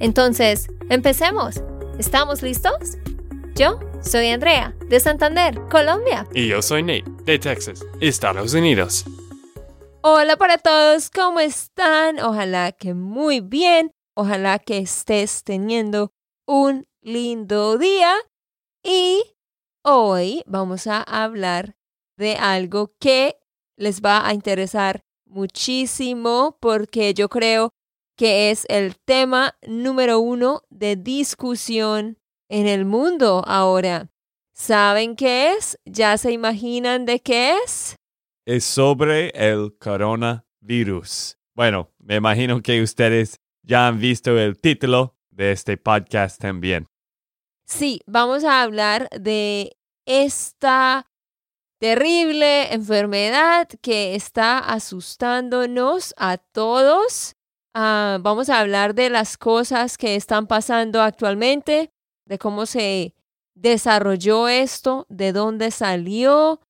Entonces, empecemos. ¿Estamos listos? Yo soy Andrea, de Santander, Colombia. Y yo soy Nate, de Texas, Estados Unidos. Hola para todos, ¿cómo están? Ojalá que muy bien. Ojalá que estés teniendo un lindo día. Y hoy vamos a hablar de algo que les va a interesar muchísimo porque yo creo que es el tema número uno de discusión en el mundo ahora. ¿Saben qué es? ¿Ya se imaginan de qué es? Es sobre el coronavirus. Bueno, me imagino que ustedes ya han visto el título de este podcast también. Sí, vamos a hablar de esta terrible enfermedad que está asustándonos a todos. Ah, vamos a hablar de las cosas que están pasando actualmente, de cómo se desarrolló esto, de dónde salió,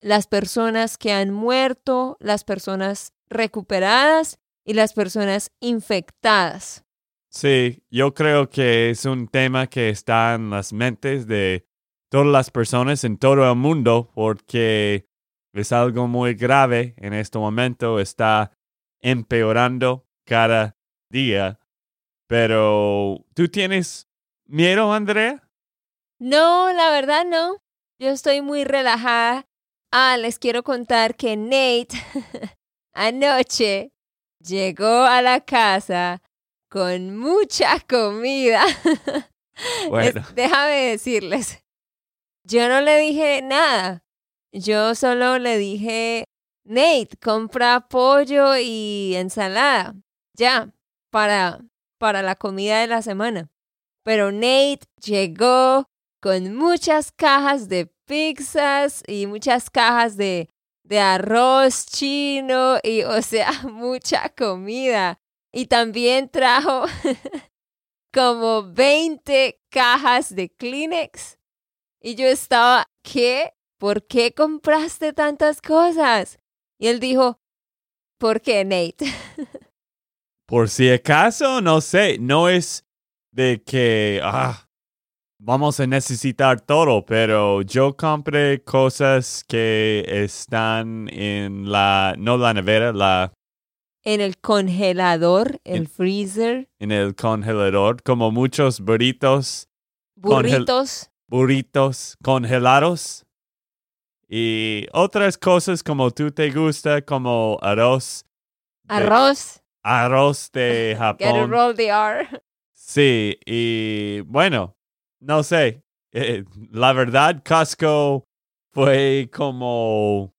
las personas que han muerto, las personas recuperadas y las personas infectadas. Sí, yo creo que es un tema que está en las mentes de todas las personas en todo el mundo porque es algo muy grave en este momento, está empeorando cada día. Pero, ¿tú tienes miedo, Andrea? No, la verdad no. Yo estoy muy relajada. Ah, les quiero contar que Nate anoche llegó a la casa con mucha comida. Bueno. déjame decirles, yo no le dije nada. Yo solo le dije, Nate, compra pollo y ensalada. Ya, para, para la comida de la semana. Pero Nate llegó con muchas cajas de pizzas y muchas cajas de, de arroz chino y, o sea, mucha comida. Y también trajo como 20 cajas de Kleenex y yo estaba, ¿qué? ¿Por qué compraste tantas cosas? Y él dijo, ¿por qué, Nate? Por si acaso, no sé, no es de que ah, vamos a necesitar todo, pero yo compré cosas que están en la, no la nevera, la... En el congelador, el freezer. En el congelador, como muchos burritos. Burritos burritos congelados y otras cosas como tú te gusta, como arroz. Arroz. Arroz de Japón. roll the R. Sí, y bueno, no sé. Eh, la verdad, Costco fue como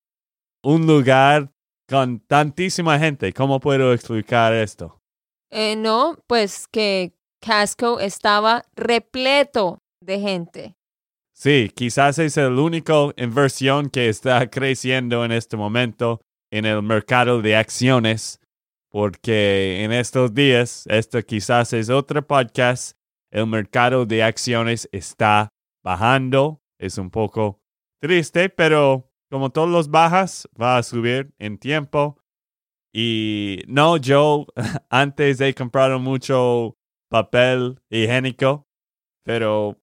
un lugar con tantísima gente. ¿Cómo puedo explicar esto? Eh, no, pues que Costco estaba repleto de gente. Sí, quizás es la única inversión que está creciendo en este momento en el mercado de acciones, porque en estos días, esto quizás es otro podcast, el mercado de acciones está bajando, es un poco triste, pero como todos los bajas, va a subir en tiempo. Y no, yo antes he comprado mucho papel higiénico, pero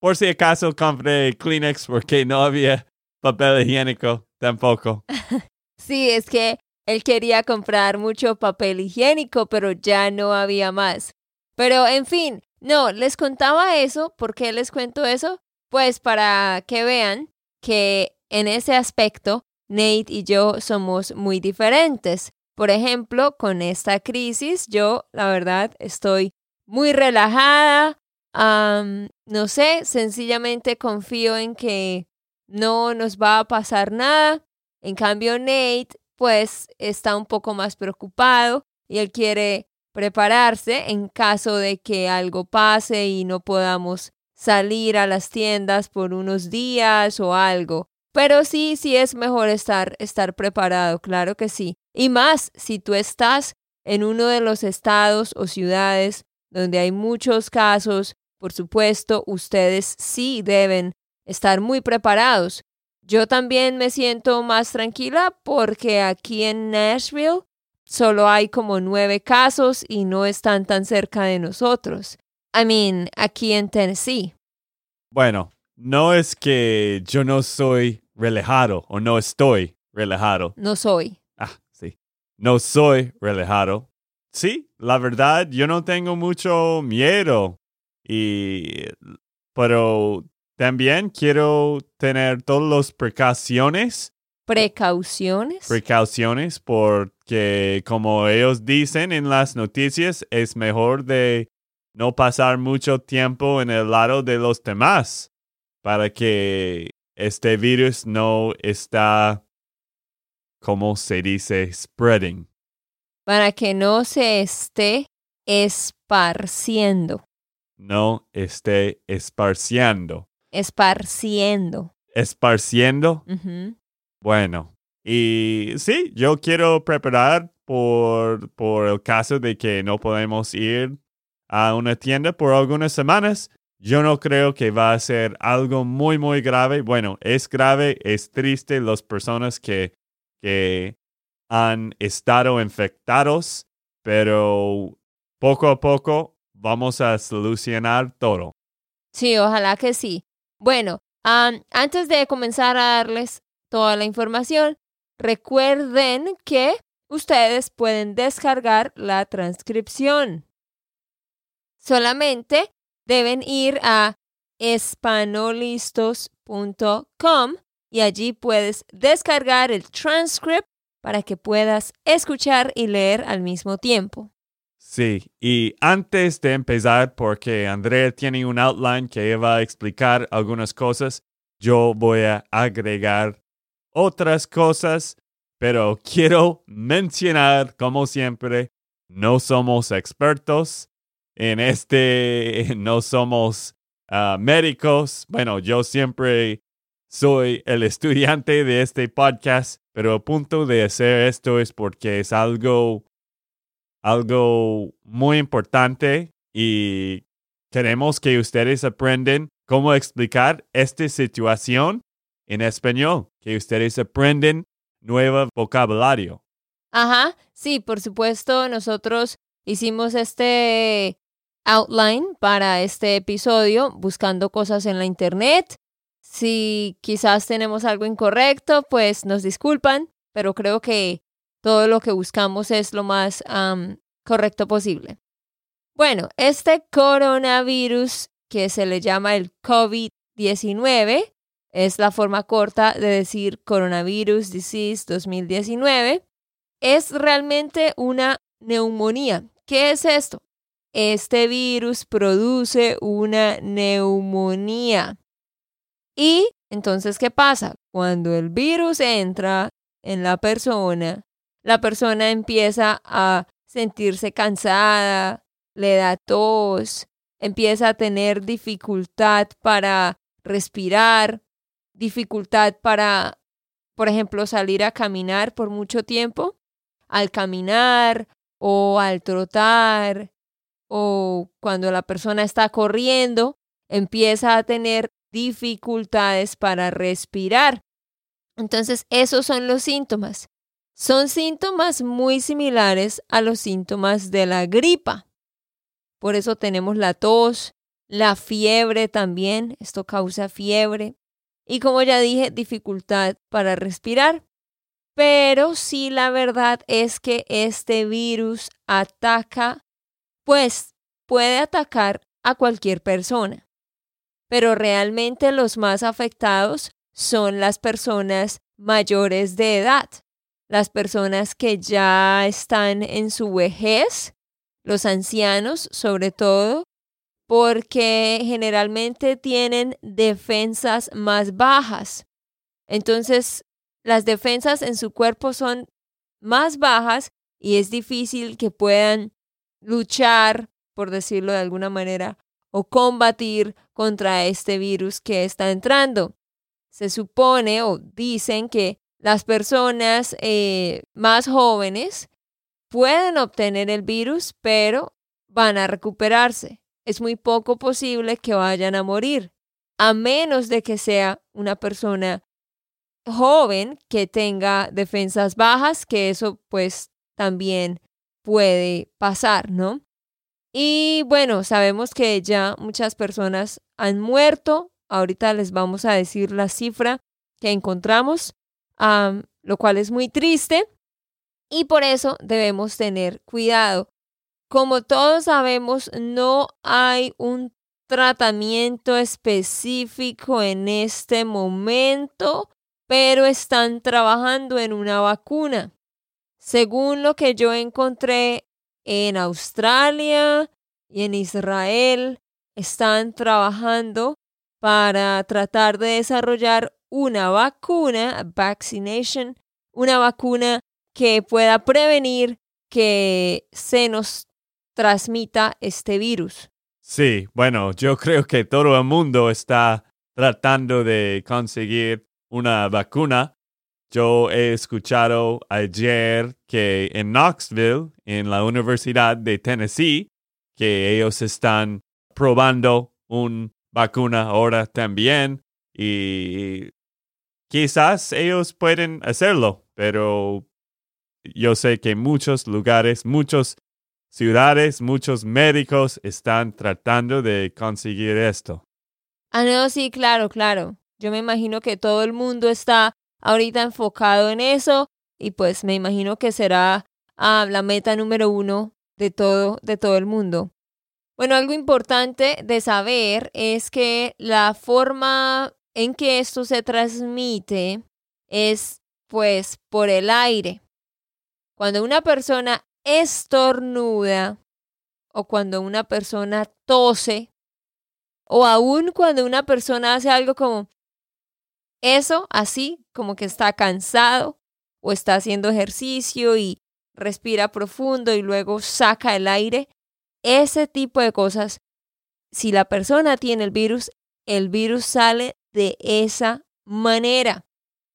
por si acaso compré Kleenex porque no había papel higiénico tampoco. sí, es que él quería comprar mucho papel higiénico, pero ya no había más. Pero en fin, no, les contaba eso. ¿Por qué les cuento eso? Pues para que vean que en ese aspecto Nate y yo somos muy diferentes. Por ejemplo, con esta crisis, yo, la verdad, estoy muy relajada, no sé, sencillamente confío en que no nos va a pasar nada. En cambio, Nate, pues, está un poco más preocupado y él quiere prepararse en caso de que algo pase y no podamos salir a las tiendas por unos días o algo. Pero sí, sí es mejor estar, estar preparado, claro que sí. Y más si tú estás en uno de los estados o ciudades donde hay muchos casos, por supuesto, ustedes sí deben estar muy preparados. Yo también me siento más tranquila porque aquí en Nashville solo hay como nueve casos y no están tan cerca de nosotros. I mean, aquí en Tennessee. Bueno, no es que yo no soy relajado o no estoy relajado. No soy. Ah, sí. No soy relajado. Sí, la verdad, yo no tengo mucho miedo. Y, pero también quiero tener todas las precauciones. Precauciones. Precauciones porque como ellos dicen en las noticias, es mejor de no pasar mucho tiempo en el lado de los demás para que este virus no está, como se dice, spreading. Para que no se esté esparciendo. No esté esparciendo. Esparciendo. Bueno, y sí, yo quiero preparar por, por el caso de que no podemos ir a una tienda por algunas semanas. Yo no creo que va a ser algo muy, muy grave. Bueno, es grave, es triste las personas que, que han estado infectados, pero poco a poco vamos a solucionar todo. Sí, ojalá que sí. Bueno, antes de comenzar a darles toda la información, recuerden que ustedes pueden descargar la transcripción. Solamente deben ir a espanolistos.com y allí puedes descargar el transcript para que puedas escuchar y leer al mismo tiempo. Sí, y antes de empezar, porque Andrea tiene un outline que va a explicar algunas cosas, yo voy a agregar otras cosas, pero quiero mencionar, como siempre, no somos expertos en este, no somos ah, médicos. Bueno, yo siempre soy el estudiante de este podcast, pero el punto de hacer esto es porque es algo algo muy importante y queremos que ustedes aprenden cómo explicar esta situación en español, que ustedes aprenden nuevo vocabulario. Ajá, sí, por supuesto, nosotros hicimos este outline para este episodio buscando cosas en la internet. Si quizás tenemos algo incorrecto, pues nos disculpan, pero creo que todo lo que buscamos es lo más correcto posible. Bueno, este coronavirus que se le llama el COVID-19 es la forma corta de decir Coronavirus Disease 2019. Es realmente una neumonía. ¿Qué es esto? Este virus produce una neumonía. Y entonces, ¿qué pasa? Cuando el virus entra en la persona, la persona empieza a sentirse cansada, le da tos, empieza a tener dificultad para respirar, dificultad para, por ejemplo, salir a caminar por mucho tiempo. Al caminar o al trotar o cuando la persona está corriendo, empieza a tener dificultades para respirar. Entonces, esos son los síntomas. Son síntomas muy similares a los síntomas de la gripa. Por eso tenemos la tos, la fiebre también, esto causa fiebre. Y como ya dije, dificultad para respirar. Pero sí la verdad es que este virus ataca, pues puede atacar a cualquier persona. Pero realmente los más afectados son las personas mayores de edad las personas que ya están en su vejez, los ancianos sobre todo, porque generalmente tienen defensas más bajas. Entonces, las defensas en su cuerpo son más bajas y es difícil que puedan luchar, por decirlo de alguna manera, o combatir contra este virus que está entrando. Se supone o dicen que las personas eh, más jóvenes pueden obtener el virus, pero van a recuperarse. Es muy poco posible que vayan a morir, a menos de que sea una persona joven que tenga defensas bajas, que eso pues también puede pasar, ¿no? Y bueno, sabemos que ya muchas personas han muerto. Ahorita les vamos a decir la cifra que encontramos, lo cual es muy triste. Y por eso debemos tener cuidado. Como todos sabemos, no hay un tratamiento específico en este momento, pero están trabajando en una vacuna. Según lo que yo encontré en Australia y en Israel, están trabajando para tratar de desarrollar una vacuna, vaccination, una vacuna que pueda prevenir que se nos transmita este virus. Sí, bueno, yo creo que todo el mundo está tratando de conseguir una vacuna yo he escuchado ayer que en Knoxville, en la Universidad de Tennessee, que ellos están probando una vacuna ahora también y quizás ellos pueden hacerlo, pero yo sé que muchos lugares, muchas ciudades, muchos médicos están tratando de conseguir esto. Ah, no, sí, claro, claro. Yo me imagino que todo el mundo está ahorita enfocado en eso y pues me imagino que será ah, la meta número uno de todo, de todo el mundo. Bueno, algo importante de saber es que la forma en que esto se transmite es pues por el aire. Cuando una persona estornuda o cuando una persona tose o aún cuando una persona hace algo como eso así como que está cansado o está haciendo ejercicio y respira profundo y luego saca el aire. Ese tipo de cosas, si la persona tiene el virus, el virus sale de esa manera.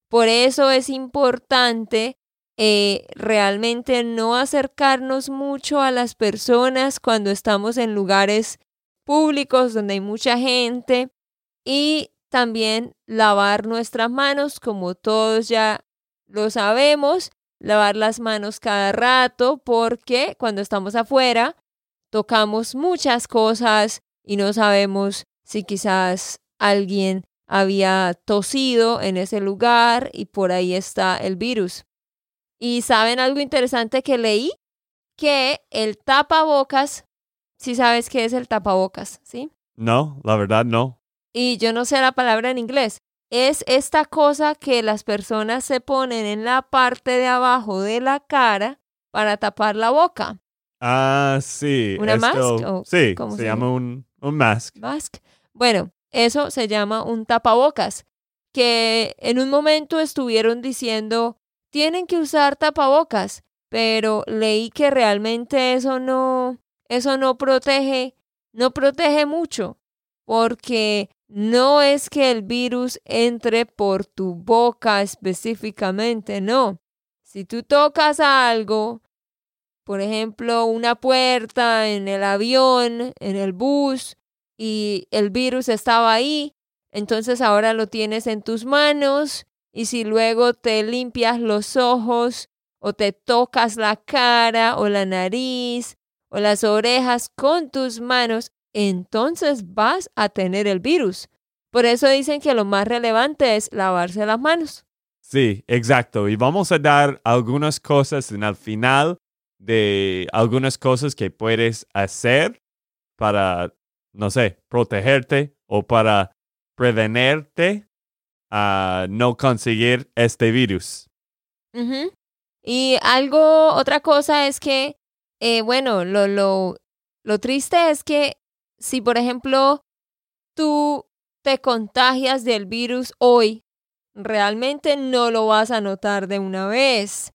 Por eso es importante eh, realmente no acercarnos mucho a las personas cuando estamos en lugares públicos donde hay mucha gente y también lavar nuestras manos, como todos ya lo sabemos, lavar las manos cada rato porque cuando estamos afuera tocamos muchas cosas y no sabemos si quizás alguien había tosido en ese lugar y por ahí está el virus. Y saben algo interesante que leí, que el tapabocas, si sabes qué es el tapabocas, ¿sí? No, la verdad no y yo no sé la palabra en inglés, es esta cosa que las personas se ponen en la parte de abajo de la cara para tapar la boca. Ah, sí. ¿Una mask? sí, se, llama un, un mask. Mask. Bueno, eso se llama un tapabocas, que en un momento estuvieron diciendo, tienen que usar tapabocas, pero leí que realmente eso no, eso no protege, no protege mucho, porque no es que el virus entre por tu boca específicamente, no. Si tú tocas algo, por ejemplo, una puerta en el avión, en el bus, y el virus estaba ahí, entonces ahora lo tienes en tus manos, y si luego te limpias los ojos, o te tocas la cara, o la nariz, o las orejas con tus manos, entonces vas a tener el virus. Por eso dicen que lo más relevante es lavarse las manos. Sí, exacto. Y vamos a dar algunas cosas en el final de algunas cosas que puedes hacer para, no sé, protegerte o para prevenirte a no conseguir este virus. Y algo, otra cosa es que, eh, bueno, lo, lo, lo triste es que si por ejemplo tú te contagias del virus hoy, realmente no lo vas a notar de una vez.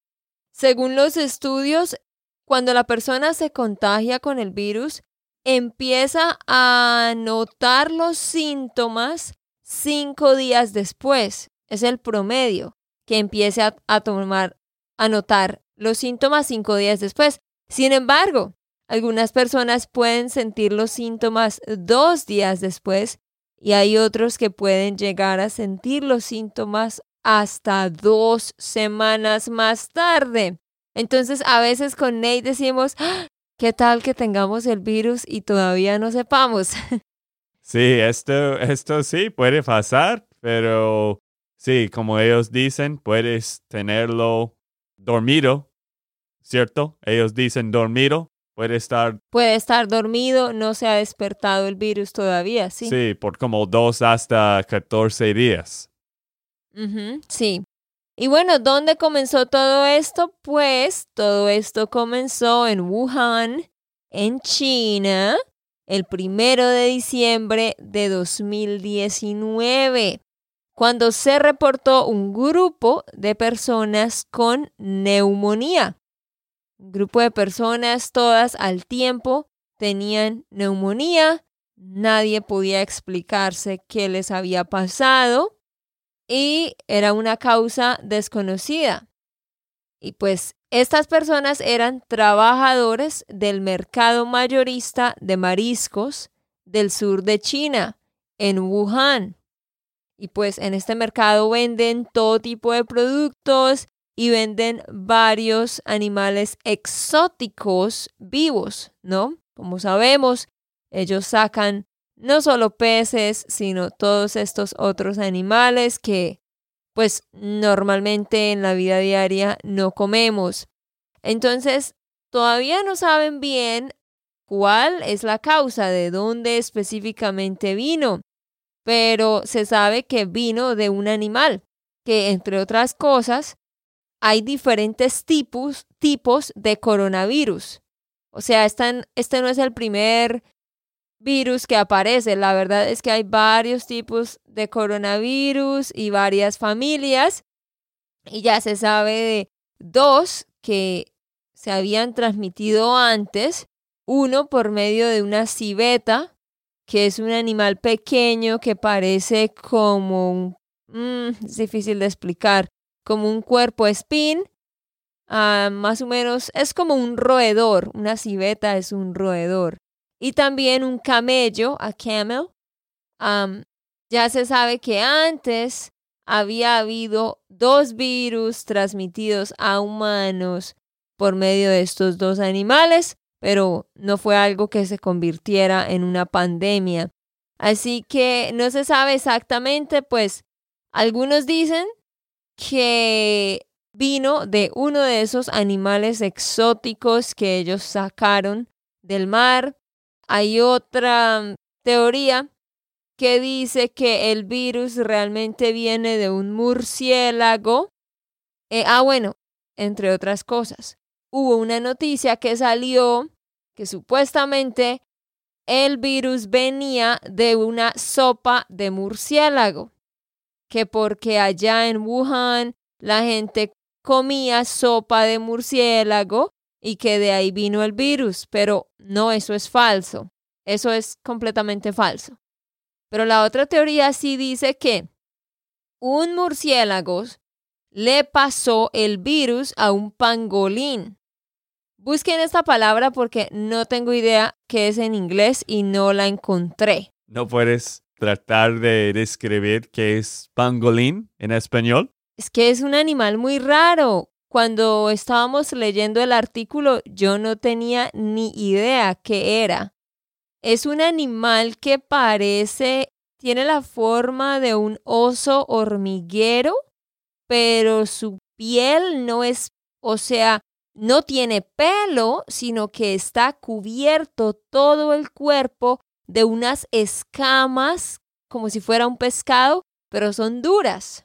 Según los estudios, cuando la persona se contagia con el virus, empieza a notar los síntomas cinco días después. Es el promedio que empiece a, tomar, a notar los síntomas cinco días después. Sin embargo, algunas personas pueden sentir los síntomas dos días después y hay otros que pueden llegar a sentir los síntomas hasta dos semanas más tarde. Entonces, a veces con Nate decimos, ¡Ah! ¿qué tal que tengamos el virus y todavía no sepamos? Sí, esto, esto sí puede pasar, pero sí, como ellos dicen, puedes tenerlo dormido, ¿cierto? Ellos dicen dormido, puede estar... Puede estar dormido, no se ha despertado el virus todavía, sí. Sí, por como dos hasta 14 días. sí. Y bueno, ¿dónde comenzó todo esto? Pues todo esto comenzó en Wuhan, en China, el primero de diciembre de 2019, cuando se reportó un grupo de personas con neumonía. Un grupo de personas, todas al tiempo, tenían neumonía. Nadie podía explicarse qué les había pasado y era una causa desconocida. Y pues estas personas eran trabajadores del mercado mayorista de mariscos del sur de China, en Wuhan. Y pues en este mercado venden todo tipo de productos y venden varios animales exóticos vivos, ¿no? Como sabemos, ellos sacan no solo peces, sino todos estos otros animales que pues normalmente en la vida diaria no comemos. Entonces, todavía no saben bien cuál es la causa, de dónde específicamente vino, pero se sabe que vino de un animal, que entre otras cosas, hay diferentes tipos, tipos de coronavirus. O sea, este no es el primer virus que aparece. La verdad es que hay varios tipos de coronavirus y varias familias. Y ya se sabe de dos que se habían transmitido antes. Uno por medio de una civeta, que es un animal pequeño que parece como un... Mm, es difícil de explicar. Como un cuerpo espín. Ah, más o menos es como un roedor. Una civeta es un roedor y también un camello, a camel. ya se sabe que antes había habido dos virus transmitidos a humanos por medio de estos dos animales, pero no fue algo que se convirtiera en una pandemia. Así que no se sabe exactamente, pues algunos dicen que vino de uno de esos animales exóticos que ellos sacaron del mar hay otra teoría que dice que el virus realmente viene de un murciélago. Eh, ah, bueno, entre otras cosas. Hubo una noticia que salió que supuestamente el virus venía de una sopa de murciélago, que porque allá en Wuhan la gente comía sopa de murciélago y que de ahí vino el virus, pero no, eso es falso. Eso es completamente falso. Pero la otra teoría sí dice que un murciélago le pasó el virus a un pangolín. Busquen esta palabra porque no tengo idea qué es en inglés y no la encontré. ¿No puedes tratar de describir qué es pangolín en español? Es que es un animal muy raro cuando estábamos leyendo el artículo, yo no tenía ni idea qué era. Es un animal que parece, tiene la forma de un oso hormiguero, pero su piel no es, o sea, no tiene pelo, sino que está cubierto todo el cuerpo de unas escamas como si fuera un pescado, pero son duras.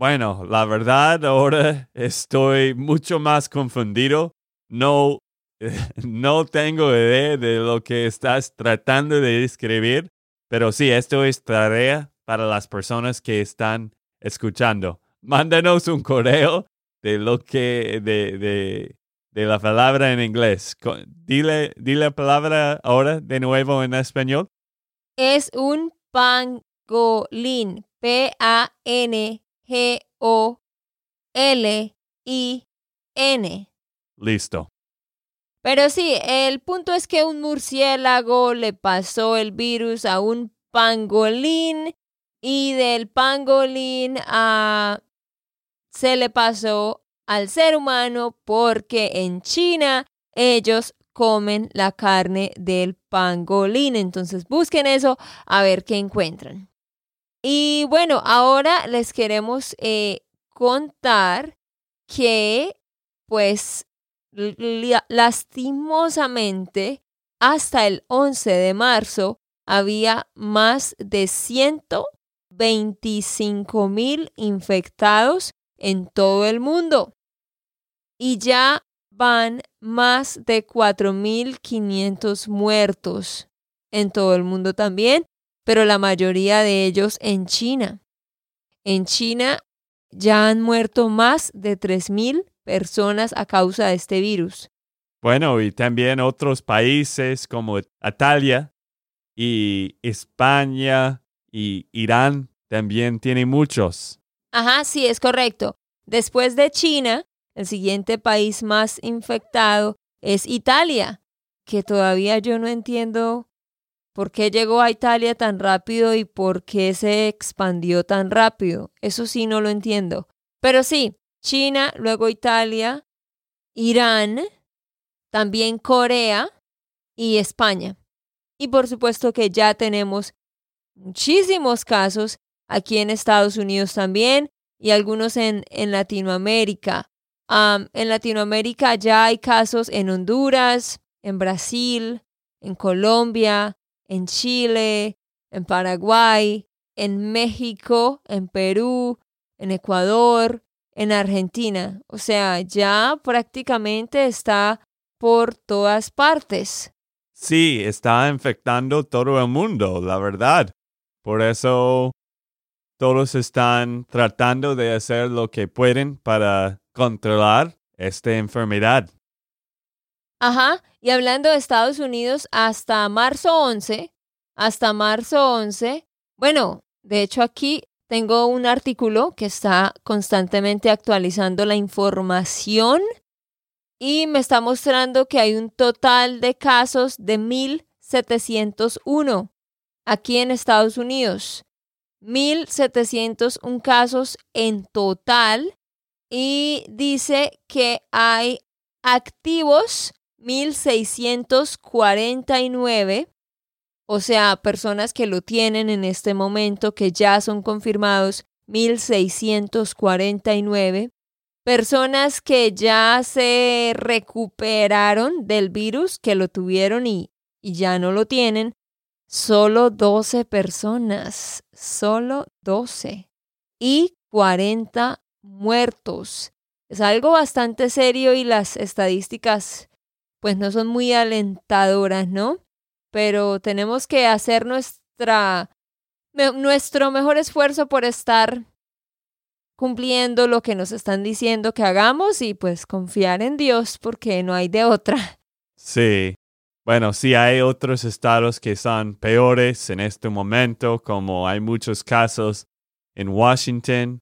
Bueno, la verdad ahora estoy mucho más confundido. No, no tengo idea de lo que estás tratando de describir, pero sí, esto es tarea para las personas que están escuchando. Mándanos un correo de lo que, de, de de la palabra en inglés. Dile, dile la palabra ahora de nuevo en español. Es un pangolín. P-A-N-G-O-L-I-N. Listo. Pero sí, el punto es que un murciélago le pasó el virus a un pangolín y del pangolín a se le pasó al ser humano porque en China ellos comen la carne del pangolín. Entonces busquen eso a ver qué encuentran. Y bueno, ahora les queremos eh, contar que pues lastimosamente hasta el 11 de marzo había más de 125 mil infectados en todo el mundo. Y ya van más de 4.500 muertos en todo el mundo también, pero la mayoría de ellos en China. En China ya han muerto más de 3.000 personas a causa de este virus. Bueno, y también otros países como Italia y España y Irán también tienen muchos. Ajá, sí, es correcto. Después de China, el siguiente país más infectado es Italia, que todavía yo no entiendo por qué llegó a Italia tan rápido y por qué se expandió tan rápido. Eso sí no lo entiendo. Pero sí, China, luego Italia, Irán, también Corea y España. Y por supuesto que ya tenemos muchísimos casos aquí en Estados Unidos también y algunos en, en Latinoamérica. en Latinoamérica ya hay casos en Honduras, en Brasil, en Colombia, en Chile, en Paraguay, en México, en Perú, en Ecuador, en Argentina. O sea, ya prácticamente está por todas partes. Sí, está infectando todo el mundo, la verdad. Por eso todos están tratando de hacer lo que pueden para controlar esta enfermedad. Ajá, y hablando de Estados Unidos, hasta marzo 11, hasta marzo 11, bueno, de hecho aquí tengo un artículo que está constantemente actualizando la información y me está mostrando que hay un total de casos de 1.701 aquí en Estados Unidos. 1.701 casos en total y dice que hay activos 1.649 o sea, personas que lo tienen en este momento, que ya son confirmados 1.649. Personas que ya se recuperaron del virus, que lo tuvieron y, y ya no lo tienen. Solo 12 personas, solo 12. Y 40 muertos. Es algo bastante serio y las estadísticas pues no son muy alentadoras, ¿no? pero tenemos que hacer nuestra, nuestro mejor esfuerzo por estar cumpliendo lo que nos están diciendo que hagamos y pues confiar en Dios porque no hay de otra. Sí. Bueno, sí hay otros estados que son peores en este momento, como hay muchos casos en Washington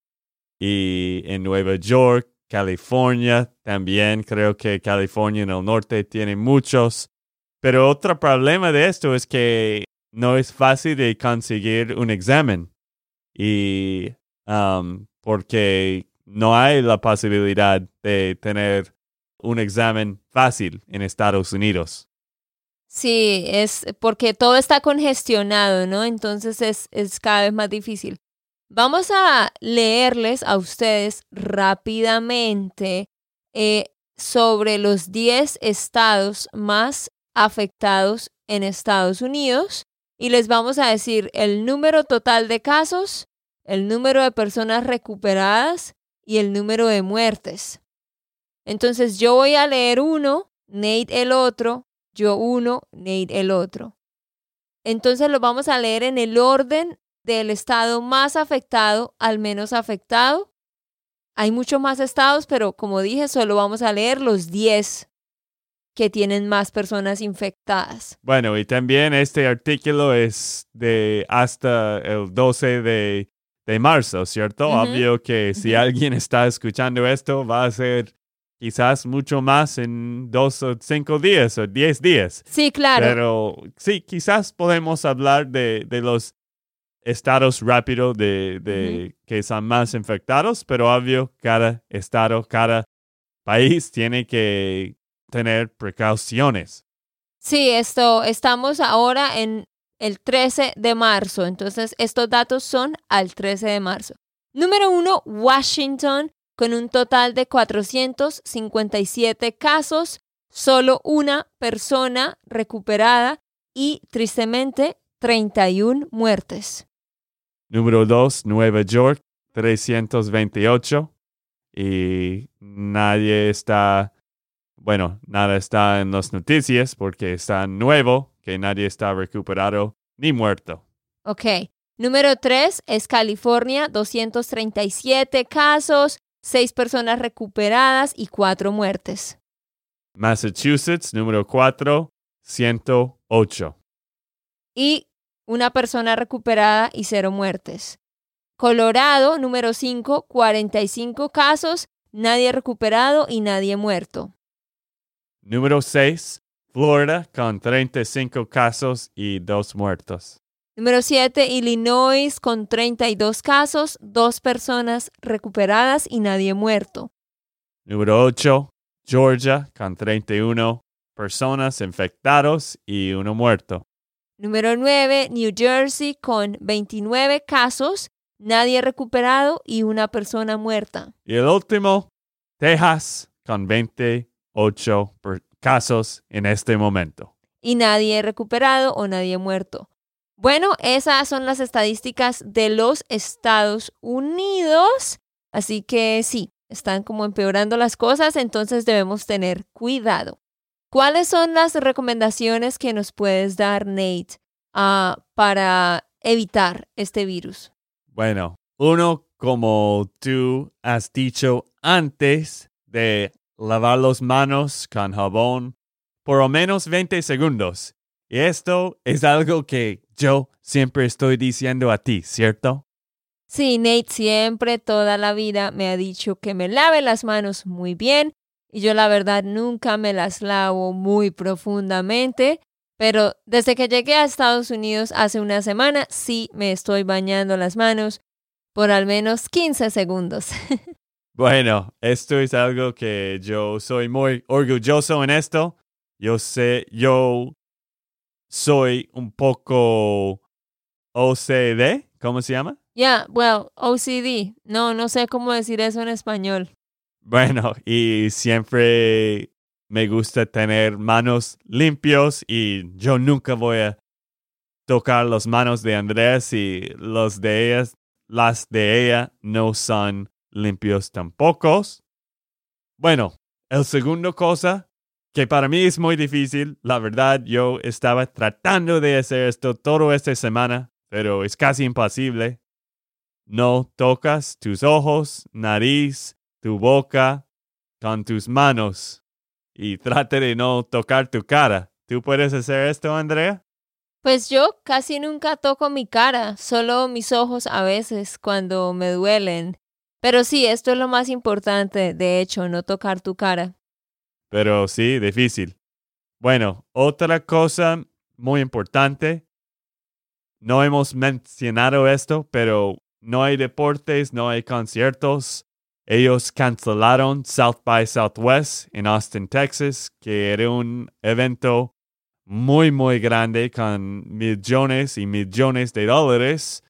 y en Nueva York, California, también creo que California en el norte tiene muchos. Pero otro problema de esto es que no es fácil de conseguir un examen y um, porque no hay la posibilidad de tener un examen fácil en Estados Unidos. Sí, es porque todo está congestionado, ¿no? Entonces es, es cada vez más difícil. Vamos a leerles a ustedes rápidamente eh, sobre los 10 estados más afectados en Estados Unidos y les vamos a decir el número total de casos, el número de personas recuperadas y el número de muertes. Entonces yo voy a leer uno, Nate el otro, yo uno, Nate el otro. Entonces lo vamos a leer en el orden del estado más afectado al menos afectado. hay muchos más estados, pero como dije, solo vamos a leer los 10 que tienen más personas infectadas. Bueno, y también este artículo es de hasta el 12 de, de marzo, ¿cierto? Ujú. Obvio que si alguien está escuchando esto, va a ser quizás mucho más en dos o cinco días o diez días. Sí, claro. Pero sí, quizás podemos hablar de, de los estados rápidos de, de que son más infectados, pero obvio, cada estado, cada país tiene que tener precauciones. Sí, esto, estamos ahora en el 13 de marzo, entonces estos datos son al 13 de marzo. Número uno, Washington, con un total de 457 casos, solo una persona recuperada y, tristemente, 31 muertes. Número 2, Nueva York, 328. Y nadie está, bueno, nada está en las noticias porque está nuevo, que nadie está recuperado ni muerto. Ok. Número 3 es California, 237 casos, 6 personas recuperadas y 4 muertes. Massachusetts, número 4, 108. y una persona recuperada y cero muertes. Colorado, número 5, 45 casos, nadie recuperado y nadie muerto. Número 6, Florida, con 35 casos y 2 muertos. Número 7, Illinois, con 32 casos, dos personas recuperadas y nadie muerto. Número 8, Georgia, con 31 personas infectados y uno muerto. Número 9, New Jersey, con 29 casos, nadie recuperado y una persona muerta. Y el último, Texas, con 28 per- casos en este momento. y nadie recuperado o nadie muerto. Bueno, esas son las estadísticas de los Estados Unidos. Así que sí, están como empeorando las cosas, entonces debemos tener cuidado. ¿Cuáles son las recomendaciones que nos puedes dar, Nate, ah, para evitar este virus? Bueno, uno, como tú has dicho antes, de lavar las manos con jabón por lo menos 20 segundos. Y esto es algo que yo siempre estoy diciendo a ti, ¿cierto? Sí, Nate siempre, toda la vida me ha dicho que me lave las manos muy bien y yo la verdad nunca me las lavo muy profundamente, pero desde que llegué a Estados Unidos hace una semana sí me estoy bañando las manos por al menos 15 segundos. Bueno, esto es algo que yo soy muy orgulloso en esto. Yo sé, yo soy un poco OCD, ¿cómo se llama? Yeah, well, OCD. No, no sé cómo decir eso en español. Bueno, y siempre me gusta tener manos limpios y yo nunca voy a tocar las manos de Andrés y los de ella, las de ella no son limpios tampoco. Bueno, el segundo cosa que para mí es muy difícil, la verdad yo estaba tratando de hacer esto toda esta semana, pero es casi imposible. No tocas tus ojos, nariz, tu boca con tus manos y trate de no tocar tu cara. ¿Tú puedes hacer esto, Andrea? Pues yo casi nunca toco mi cara, solo mis ojos a veces cuando me duelen. Pero sí, esto es lo más importante, de hecho, no tocar tu cara. Pero sí, difícil. Bueno, otra cosa muy importante. No hemos mencionado esto, pero no hay deportes, no hay conciertos. Ellos cancelaron South by Southwest en Austin, Texas, que era un evento muy, muy grande con millones y millones de dólares.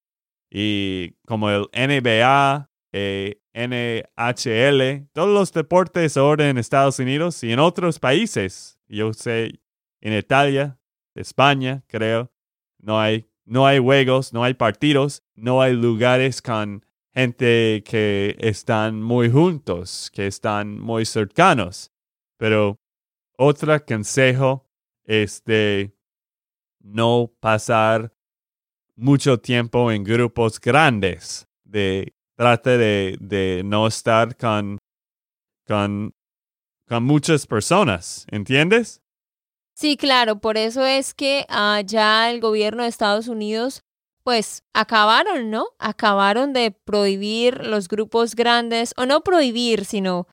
Y como el NBA, eh, NHL, todos los deportes ahora en Estados Unidos y en otros países. Yo sé, en Italia, España, creo, no hay, no hay juegos, no hay partidos, no hay lugares con gente que están muy juntos, que están muy cercanos. Pero otro consejo es de no pasar mucho tiempo en grupos grandes de trate de, de no estar con, con, con muchas personas, ¿entiendes? Sí, claro, por eso es que ah, ya el gobierno de Estados Unidos, pues acabaron, ¿no? Acabaron de prohibir los grupos grandes, o no prohibir, sino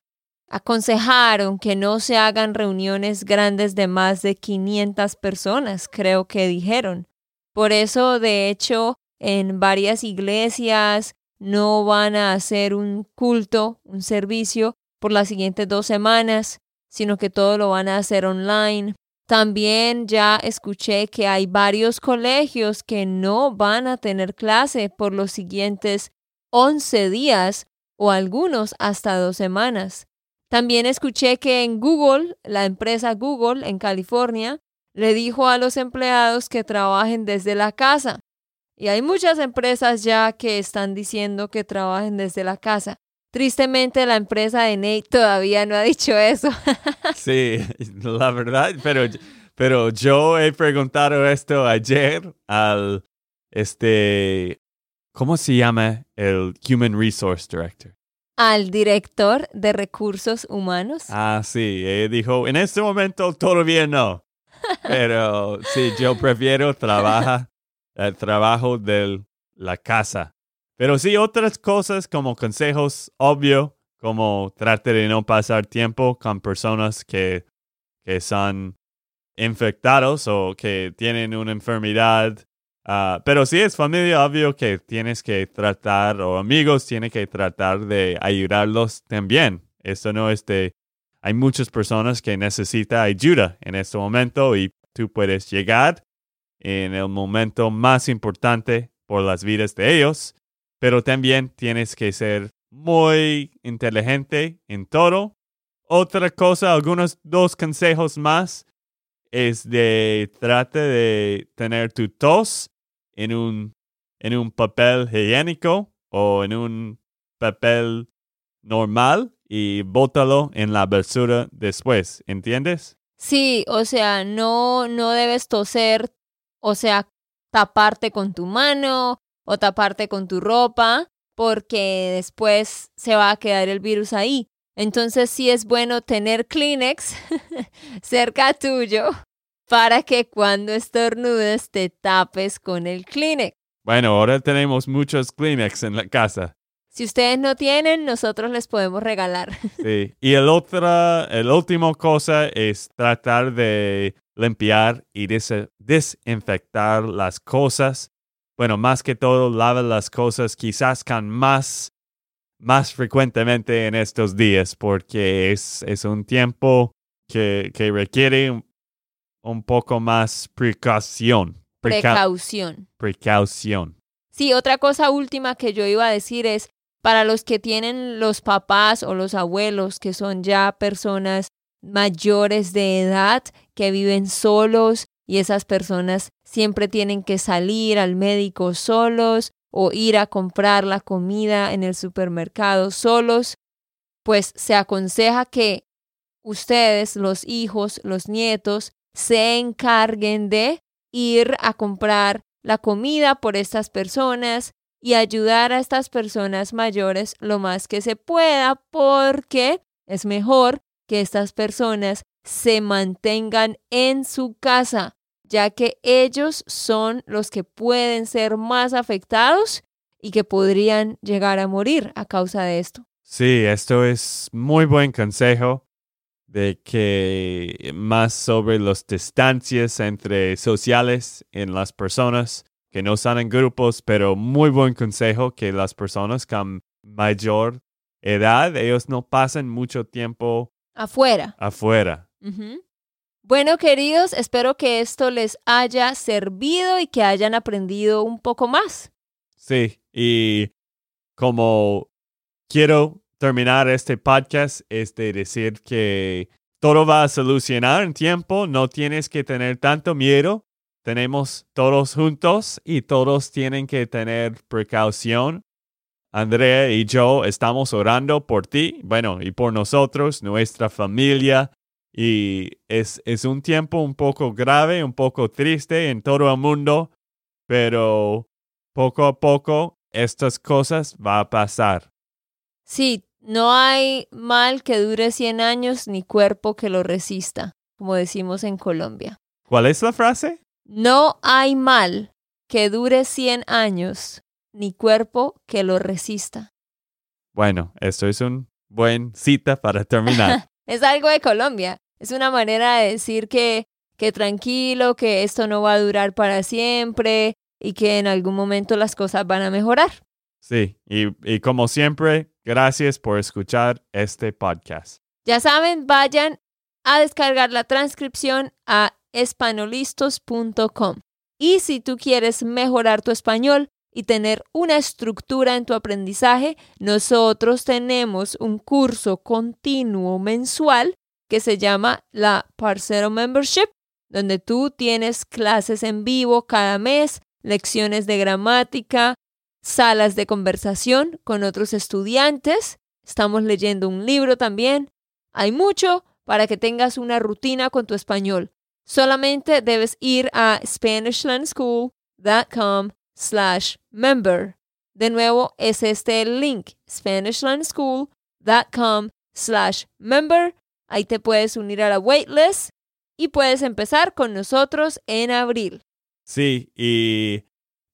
aconsejaron que no se hagan reuniones grandes de más de 500 personas, creo que dijeron. Por eso, de hecho, en varias iglesias no van a hacer un culto, un servicio por las siguientes dos semanas, sino que todo lo van a hacer online. También ya escuché que hay varios colegios que no van a tener clase por los siguientes 11 días o algunos hasta dos semanas. También escuché que en Google, la empresa Google en California, le dijo a los empleados que trabajen desde la casa. Y hay muchas empresas ya que están diciendo que trabajen desde la casa. Tristemente la empresa de Nate todavía no ha dicho eso. sí, la verdad, pero, pero yo he preguntado esto ayer al, este, ¿cómo se llama el Human Resource Director? al director de recursos humanos. Ah, sí, él dijo, en este momento todavía no. Pero sí, yo prefiero trabajar, el trabajo de la casa. Pero sí, otras cosas como consejos obvio, como trate de no pasar tiempo con personas que, que son infectados o que tienen una enfermedad Ah, pero si es familia, obvio que tienes que tratar, o amigos, tienes que tratar de ayudarlos también. Esto no es de... Hay muchas personas que necesitan ayuda en este momento y tú puedes llegar en el momento más importante por las vidas de ellos, pero también tienes que ser muy inteligente en todo. Otra cosa, algunos dos consejos más es de trate de tener tu tos en un, en un papel higiénico o en un papel normal y bótalo en la basura después, ¿entiendes? Sí, o sea, no, no debes toser, o sea, taparte con tu mano o taparte con tu ropa, porque después se va a quedar el virus ahí. Entonces sí es bueno tener Kleenex cerca tuyo para que cuando estornudes te tapes con el Kleenex. Bueno, ahora tenemos muchos Kleenex en la casa. Si ustedes no tienen, nosotros les podemos regalar. Sí. Y el otra, el último cosa es tratar de limpiar y desinfectar las cosas. Bueno, más que todo, lava las cosas quizás con más, más frecuentemente en estos días, porque es, es un tiempo que, que requiere un poco más precaución. precaución. Precaución. Sí, otra cosa última que yo iba a decir es, para los que tienen los papás o los abuelos que son ya personas mayores de edad, que viven solos y esas personas siempre tienen que salir al médico solos o ir a comprar la comida en el supermercado solos, pues se aconseja que ustedes, los hijos, los nietos, se encarguen de ir a comprar la comida por estas personas y ayudar a estas personas mayores lo más que se pueda porque es mejor que estas personas se mantengan en su casa, ya que ellos son los que pueden ser más afectados y que podrían llegar a morir a causa de esto. Sí, esto es muy buen consejo de que más sobre las distancias entre sociales en las personas que no están en grupos, pero muy buen consejo que las personas con mayor edad, ellos no pasen mucho tiempo afuera. Afuera. Bueno, queridos, espero que esto les haya servido y que hayan aprendido un poco más. Sí, y como quiero terminar este podcast es de decir que todo va a solucionar en tiempo, no tienes que tener tanto miedo. Tenemos todos juntos y todos tienen que tener precaución. Andrea y yo estamos orando por ti, bueno, y por nosotros, nuestra familia. Y es, es un tiempo un poco grave, un poco triste en todo el mundo, pero poco a poco estas cosas va a pasar. Sí, no hay mal que dure 100 años ni cuerpo que lo resista, como decimos en Colombia. ¿Cuál es la frase? No hay mal que dure 100 años ni cuerpo que lo resista. Bueno, esto es un buen cita para terminar. es algo de Colombia. Es una manera de decir que, que tranquilo, que esto no va a durar para siempre y que en algún momento las cosas van a mejorar. Sí, y, y como siempre, gracias por escuchar este podcast. Ya saben, vayan a descargar la transcripción a espanolistos.com. Y si tú quieres mejorar tu español y tener una estructura en tu aprendizaje, nosotros tenemos un curso continuo mensual que se llama la Parcero Membership, donde tú tienes clases en vivo cada mes, lecciones de gramática, salas de conversación con otros estudiantes. Estamos leyendo un libro también. Hay mucho para que tengas una rutina con tu español. Solamente debes ir a SpanishLandSchool.com slash member. De nuevo, es este el link, SpanishLandSchool.com slash member. Ahí te puedes unir a la waitlist y puedes empezar con nosotros en abril. Sí, y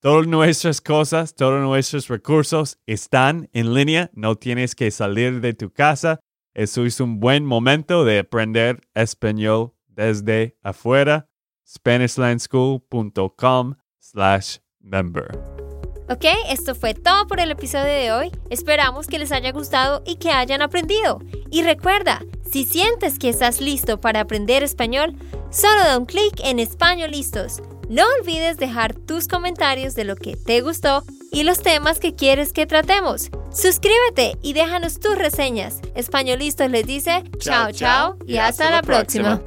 todas nuestras cosas, todos nuestros recursos están en línea. No tienes que salir de tu casa. Eso es un buen momento de aprender español desde afuera. SpanishLandSchool.com slash member. Ok, esto fue todo por el episodio de hoy. Esperamos que les haya gustado y que hayan aprendido. Y recuerda, si sientes que estás listo para aprender español, solo da un clic en Español Listos. No olvides dejar tus comentarios de lo que te gustó y los temas que quieres que tratemos. Suscríbete y déjanos tus reseñas. Españolistos les dice chao chao y hasta, la próxima.